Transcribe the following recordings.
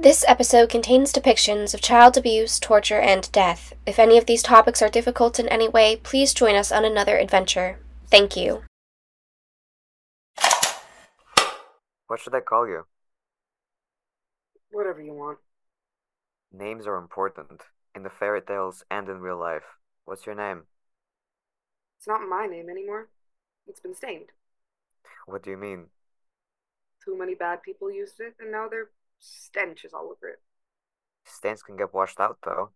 This episode contains depictions of child abuse, torture, and death. If any of these topics are difficult in any way, please join us on another adventure. Thank you. What should I call you? Whatever you want. Names are important, in the fairy tales and in real life. What's your name? It's not my name anymore. It's been stained. What do you mean? Too many bad people used it, and now their stench is all over it. Stains can get washed out, though.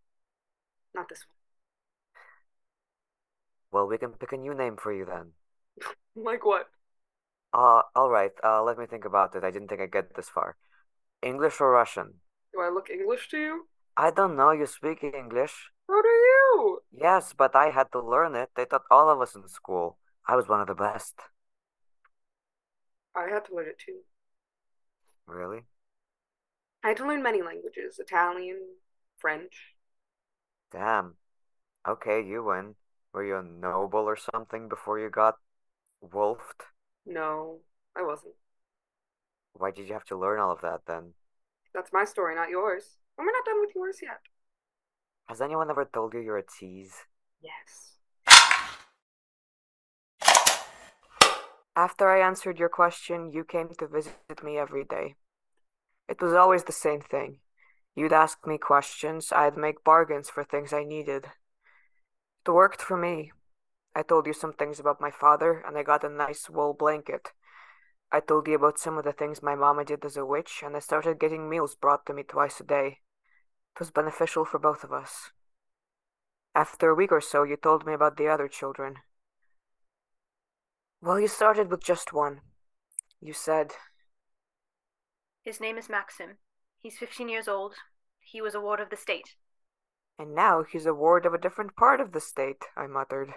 Not this one. Well, we can pick a new name for you then. like what? Uh, alright, uh, let me think about it. I didn't think I'd get this far. English or Russian? Do I look English to you? I don't know, you speak English. How do you? Yes, but I had to learn it. They taught all of us in school. I was one of the best. I had to learn it too. Really? I had to learn many languages Italian, French. Damn. Okay, you win. Were you a noble or something before you got wolfed? No, I wasn't. Why did you have to learn all of that then? That's my story, not yours. And we're not done with yours yet. Has anyone ever told you you're a tease? Yes. After I answered your question, you came to visit me every day. It was always the same thing. You'd ask me questions, I'd make bargains for things I needed. It worked for me. I told you some things about my father, and I got a nice wool blanket. I told you about some of the things my mama did as a witch, and I started getting meals brought to me twice a day. It was beneficial for both of us. After a week or so, you told me about the other children. Well, you started with just one. You said, His name is Maxim. He's 15 years old. He was a ward of the state. and now he's a ward of a different part of the state, I muttered.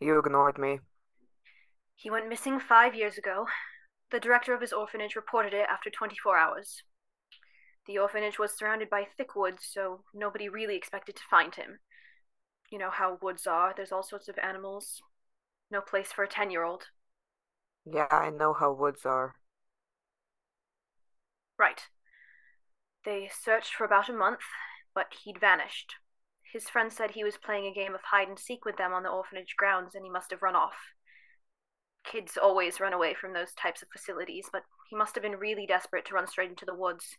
You ignored me. He went missing five years ago. The director of his orphanage reported it after 24 hours. The orphanage was surrounded by thick woods, so nobody really expected to find him. You know how woods are, there's all sorts of animals. No place for a 10 year old. Yeah, I know how woods are. Right. They searched for about a month, but he'd vanished. His friend said he was playing a game of hide and seek with them on the orphanage grounds and he must have run off. Kids always run away from those types of facilities, but he must have been really desperate to run straight into the woods.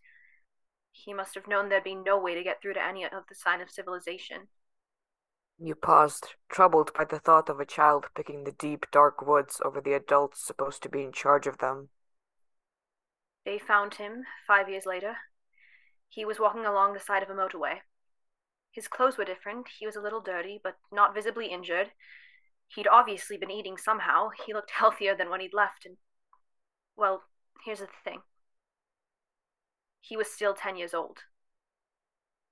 He must have known there'd be no way to get through to any of the sign of civilization. You paused, troubled by the thought of a child picking the deep, dark woods over the adults supposed to be in charge of them. They found him five years later. He was walking along the side of a motorway. His clothes were different. He was a little dirty, but not visibly injured. He'd obviously been eating somehow. He looked healthier than when he'd left, and. Well, here's the thing. He was still 10 years old.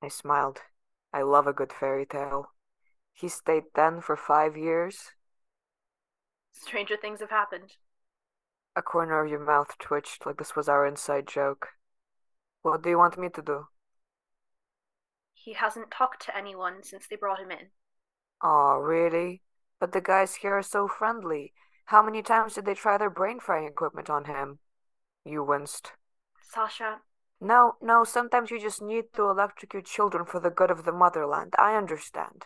I smiled. I love a good fairy tale. He stayed then for five years. Stranger things have happened. A corner of your mouth twitched like this was our inside joke. What do you want me to do? He hasn't talked to anyone since they brought him in. Aw, really? But the guys here are so friendly. How many times did they try their brain frying equipment on him? You winced. Sasha, No, no, sometimes you just need to electrocute children for the good of the motherland. I understand.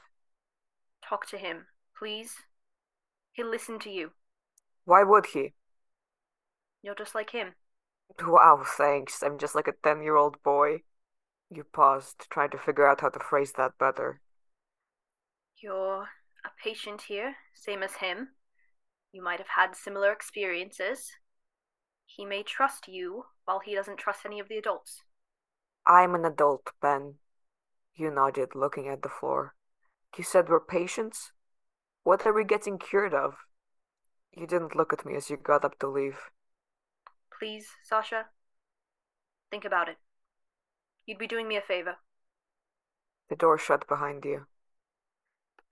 talk to him, please. He'll listen to you. Why would he? You're just like him. Wow, thanks. I'm just like a 10 year old boy. You paused, trying to figure out how to phrase that better. You're a patient here, same as him. You might have had similar experiences. He may trust you while he doesn't trust any of the adults. I'm an adult, Ben. You nodded, looking at the floor. You said we're patients? What are we getting cured of? You didn't look at me as you got up to leave. Please, Sasha, think about it. You'd be doing me a favor. The door shut behind you.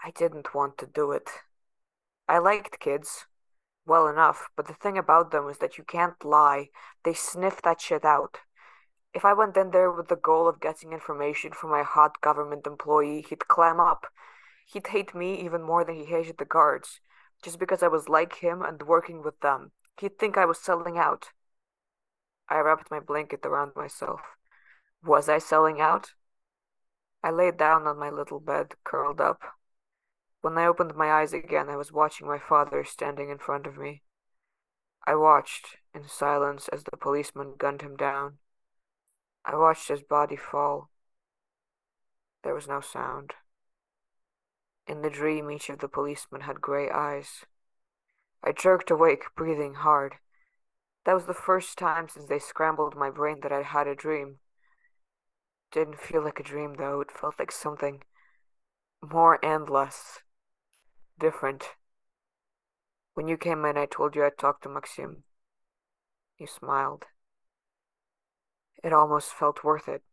I didn't want to do it. I liked kids. Well enough, but the thing about them is that you can't lie. They sniff that shit out. If I went in there with the goal of getting information from my hot government employee, he'd clam up. He'd hate me even more than he hated the guards, just because I was like him and working with them. He'd think I was selling out. I wrapped my blanket around myself. Was I selling out? I lay down on my little bed, curled up. When I opened my eyes again, I was watching my father standing in front of me. I watched in silence as the policeman gunned him down. I watched his body fall. There was no sound. In the dream, each of the policemen had gray eyes. I jerked awake, breathing hard. That was the first time since they scrambled my brain that I'd had a dream. Didn't feel like a dream, though. It felt like something more and less different. When you came in, I told you I'd talk to Maxim. You smiled. It almost felt worth it.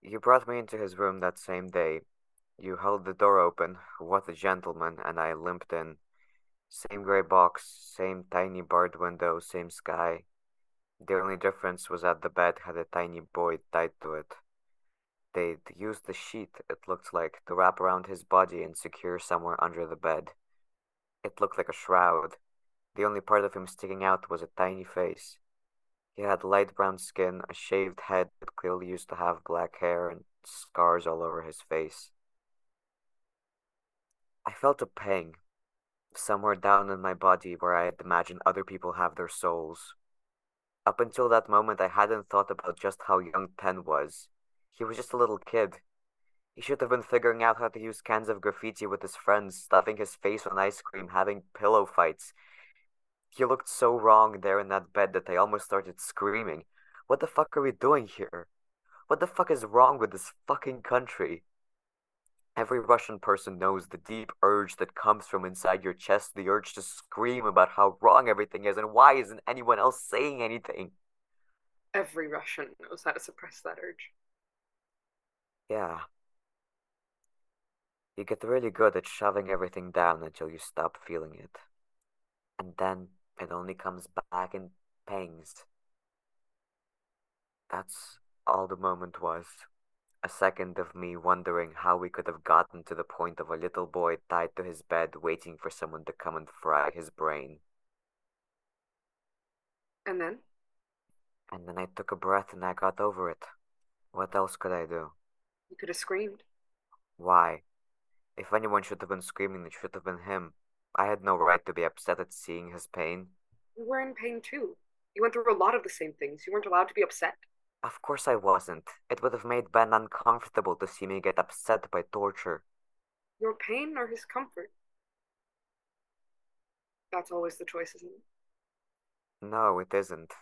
You brought me into his room that same day. You held the door open, what a gentleman, and I limped in. Same gray box, same tiny barred window, same sky. The only difference was that the bed had a tiny boy tied to it. They'd used the sheet, it looked like, to wrap around his body and secure somewhere under the bed. It looked like a shroud. The only part of him sticking out was a tiny face. He had light brown skin, a shaved head that clearly used to have black hair, and scars all over his face. I felt a pang, somewhere down in my body where I had imagined other people have their souls. Up until that moment, I hadn't thought about just how young Ten was. He was just a little kid. He should have been figuring out how to use cans of graffiti with his friends, stuffing his face with ice cream, having pillow fights, he looked so wrong there in that bed that I almost started screaming. What the fuck are we doing here? What the fuck is wrong with this fucking country? Every Russian person knows the deep urge that comes from inside your chest, the urge to scream about how wrong everything is and why isn't anyone else saying anything? Every Russian knows how to suppress that urge. Yeah. You get really good at shoving everything down until you stop feeling it. And then it only comes back in pangs. That's all the moment was. A second of me wondering how we could have gotten to the point of a little boy tied to his bed waiting for someone to come and fry his brain. And then? And then I took a breath and I got over it. What else could I do? You could have screamed. Why? If anyone should have been screaming, it should have been him. I had no right to be upset at seeing his pain. You were in pain too. You went through a lot of the same things. You weren't allowed to be upset. Of course I wasn't. It would have made Ben uncomfortable to see me get upset by torture. Your pain or his comfort? That's always the choice, isn't it? No, it isn't.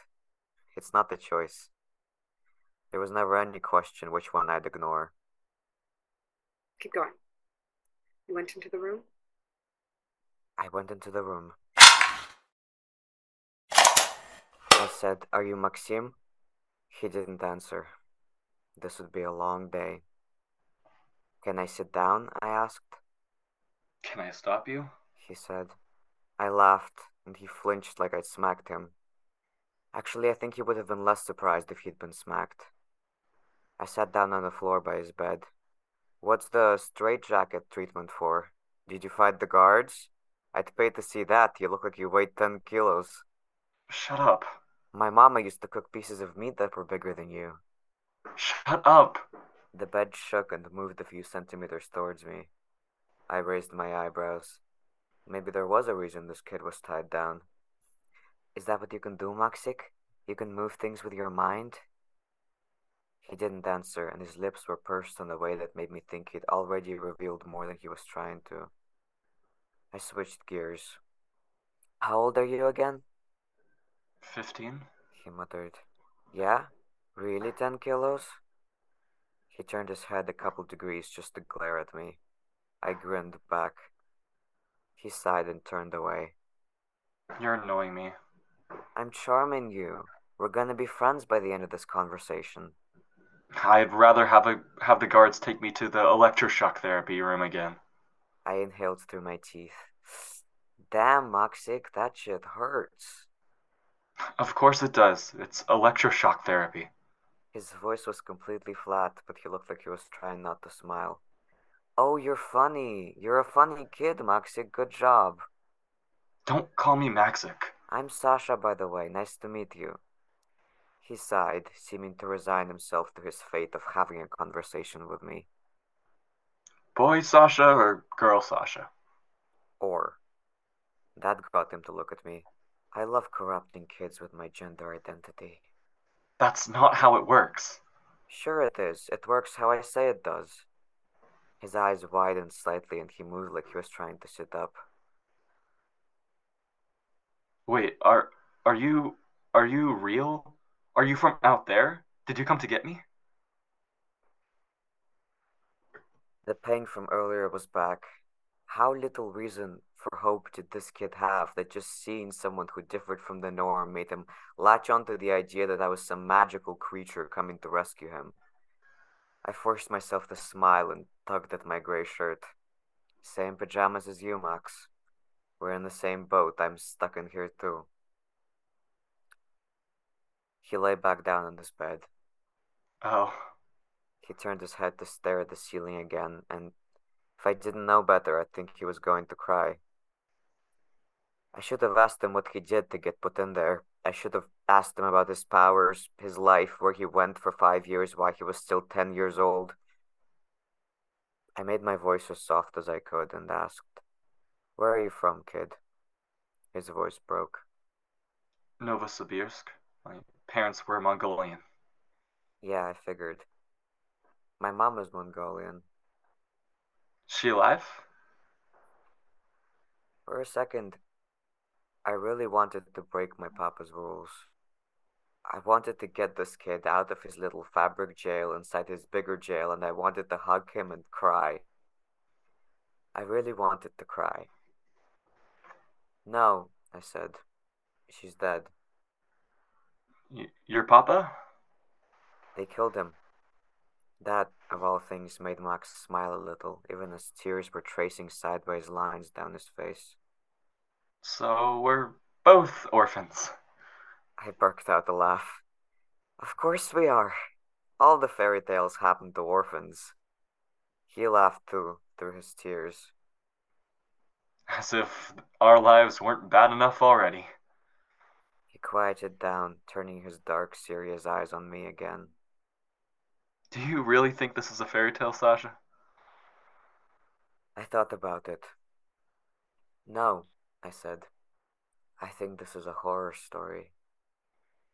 It's not the choice. There was never any question which one I'd ignore. Keep going. You went into the room? I went into the room. I said, Are you Maxim? He didn't answer. This would be a long day. Can I sit down? I asked. Can I stop you? He said. I laughed, and he flinched like I'd smacked him. Actually, I think he would have been less surprised if he'd been smacked. I sat down on the floor by his bed. What's the straitjacket treatment for? Did you fight the guards? I'd pay to see that. You look like you weigh 10 kilos. Shut up. My mama used to cook pieces of meat that were bigger than you. Shut up! The bed shook and moved a few centimeters towards me. I raised my eyebrows. Maybe there was a reason this kid was tied down. Is that what you can do, Maksik? You can move things with your mind? He didn't answer, and his lips were pursed in a way that made me think he'd already revealed more than he was trying to. I switched gears. How old are you again? Fifteen? He muttered. Yeah? Really ten kilos? He turned his head a couple degrees just to glare at me. I grinned back. He sighed and turned away. You're annoying me. I'm charming you. We're gonna be friends by the end of this conversation. I'd rather have a have the guards take me to the electroshock therapy room again. I inhaled through my teeth. Damn, Moxic, that shit hurts. Of course it does. It's electroshock therapy. His voice was completely flat, but he looked like he was trying not to smile. Oh, you're funny. You're a funny kid, Maxic. Good job. Don't call me Maxik. I'm Sasha, by the way. Nice to meet you. He sighed, seeming to resign himself to his fate of having a conversation with me. Boy Sasha or girl Sasha? Or. That got him to look at me. I love corrupting kids with my gender identity. That's not how it works. Sure it is. It works how I say it does. His eyes widened slightly and he moved like he was trying to sit up. Wait, are are you are you real? Are you from out there? Did you come to get me? The pain from earlier was back. How little reason for hope did this kid have that just seeing someone who differed from the norm made him latch onto the idea that I was some magical creature coming to rescue him? I forced myself to smile and tugged at my gray shirt. Same pajamas as you, Max. We're in the same boat. I'm stuck in here too. He lay back down on his bed. Oh. He turned his head to stare at the ceiling again, and if I didn't know better, I'd think he was going to cry. I should have asked him what he did to get put in there. I should have asked him about his powers, his life, where he went for five years while he was still ten years old. I made my voice as soft as I could and asked, Where are you from, kid? His voice broke. Novosibirsk. My parents were Mongolian. Yeah, I figured. My mom is Mongolian. She alive? For a second, I really wanted to break my papa's rules. I wanted to get this kid out of his little fabric jail inside his bigger jail, and I wanted to hug him and cry. I really wanted to cry. No, I said. She's dead. Y- your papa? They killed him. That, of all things, made Max smile a little, even as tears were tracing sideways lines down his face. So we're both orphans. I barked out a laugh. Of course we are. All the fairy tales happen to orphans. He laughed too, through his tears. As if our lives weren't bad enough already. He quieted down, turning his dark, serious eyes on me again. Do you really think this is a fairy tale, Sasha? I thought about it. No, I said. I think this is a horror story.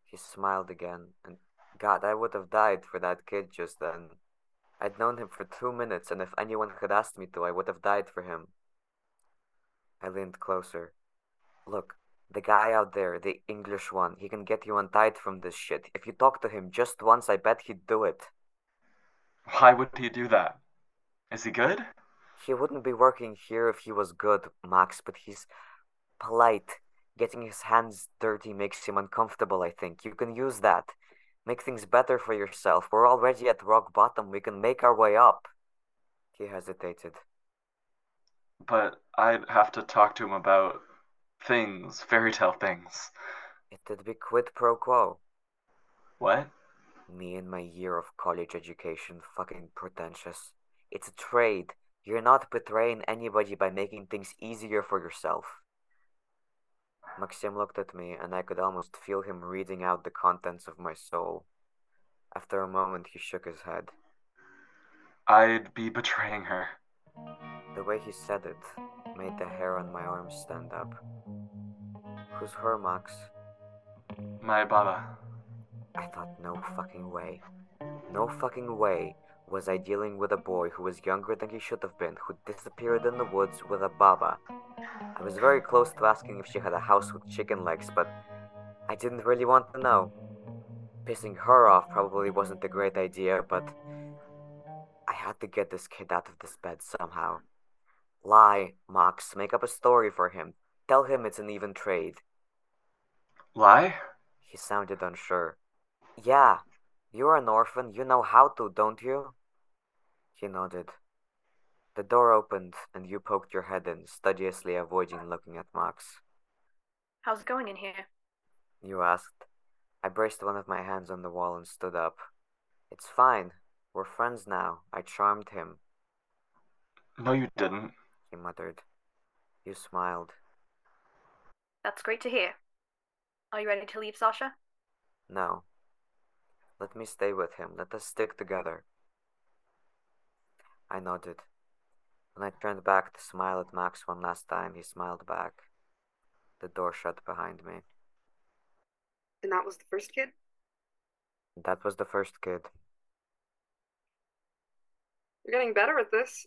He smiled again, and God, I would have died for that kid just then. I'd known him for two minutes, and if anyone had asked me to, I would have died for him. I leaned closer. Look, the guy out there, the English one, he can get you untied from this shit. If you talk to him just once, I bet he'd do it. Why would he do that? Is he good? He wouldn't be working here if he was good, Max, but he's polite. Getting his hands dirty makes him uncomfortable, I think. You can use that. Make things better for yourself. We're already at rock bottom. We can make our way up. He hesitated. But I'd have to talk to him about things, fairy tale things. It'd be quid pro quo. What? Me and my year of college education, fucking pretentious. It's a trade. You're not betraying anybody by making things easier for yourself. Maxim looked at me, and I could almost feel him reading out the contents of my soul. After a moment, he shook his head. I'd be betraying her. The way he said it made the hair on my arms stand up. Who's her, Max? My baba. I thought, no fucking way. No fucking way was I dealing with a boy who was younger than he should have been, who disappeared in the woods with a baba. I was very close to asking if she had a house with chicken legs, but I didn't really want to know. Pissing her off probably wasn't a great idea, but I had to get this kid out of this bed somehow. Lie, Max, make up a story for him. Tell him it's an even trade. Lie? He sounded unsure. Yeah, you're an orphan. You know how to, don't you? He nodded. The door opened, and you poked your head in, studiously avoiding looking at Max. How's it going in here? You asked. I braced one of my hands on the wall and stood up. It's fine. We're friends now. I charmed him, No, you didn't. he muttered. You smiled. That's great to hear. Are you ready to leave, Sasha? No. Let me stay with him. Let us stick together. I nodded. When I turned back to smile at Max one last time, he smiled back. The door shut behind me. And that was the first kid? That was the first kid. You're getting better at this.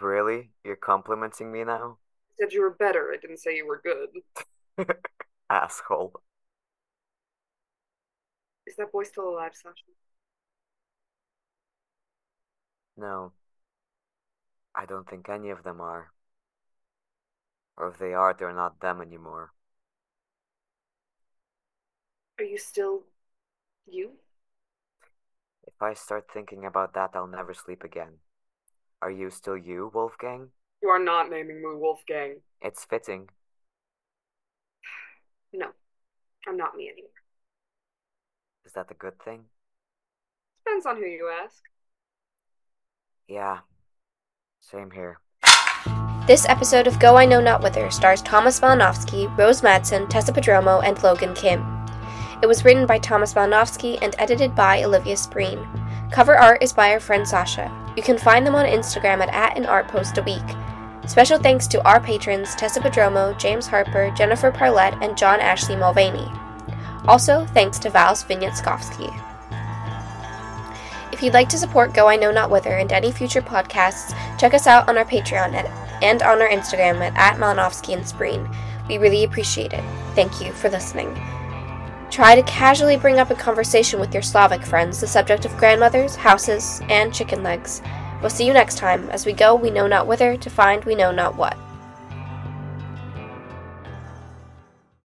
Really? You're complimenting me now? I said you were better. I didn't say you were good. Asshole. Is that boy still alive, Sasha? No. I don't think any of them are. Or if they are, they're not them anymore. Are you still you? If I start thinking about that, I'll never sleep again. Are you still you, Wolfgang? You are not naming me Wolfgang. It's fitting. No, I'm not me anymore. Is that the good thing? Depends on who you ask. Yeah. Same here. This episode of Go I Know Not Whither stars Thomas Malinovsky, Rose Madsen, Tessa Prodromou, and Logan Kim. It was written by Thomas Malinovsky and edited by Olivia Spreen. Cover art is by our friend Sasha. You can find them on Instagram at, at an art post a week. Special thanks to our patrons Tessa Prodromou, James Harper, Jennifer Parlett, and John Ashley Mulvaney. Also, thanks to Val Svinyatskowski. If you'd like to support Go I Know Not Whither and any future podcasts, check us out on our Patreon at, and on our Instagram at, at and Spreen. We really appreciate it. Thank you for listening. Try to casually bring up a conversation with your Slavic friends the subject of grandmothers, houses, and chicken legs. We'll see you next time as we go we know not whither to find we know not what.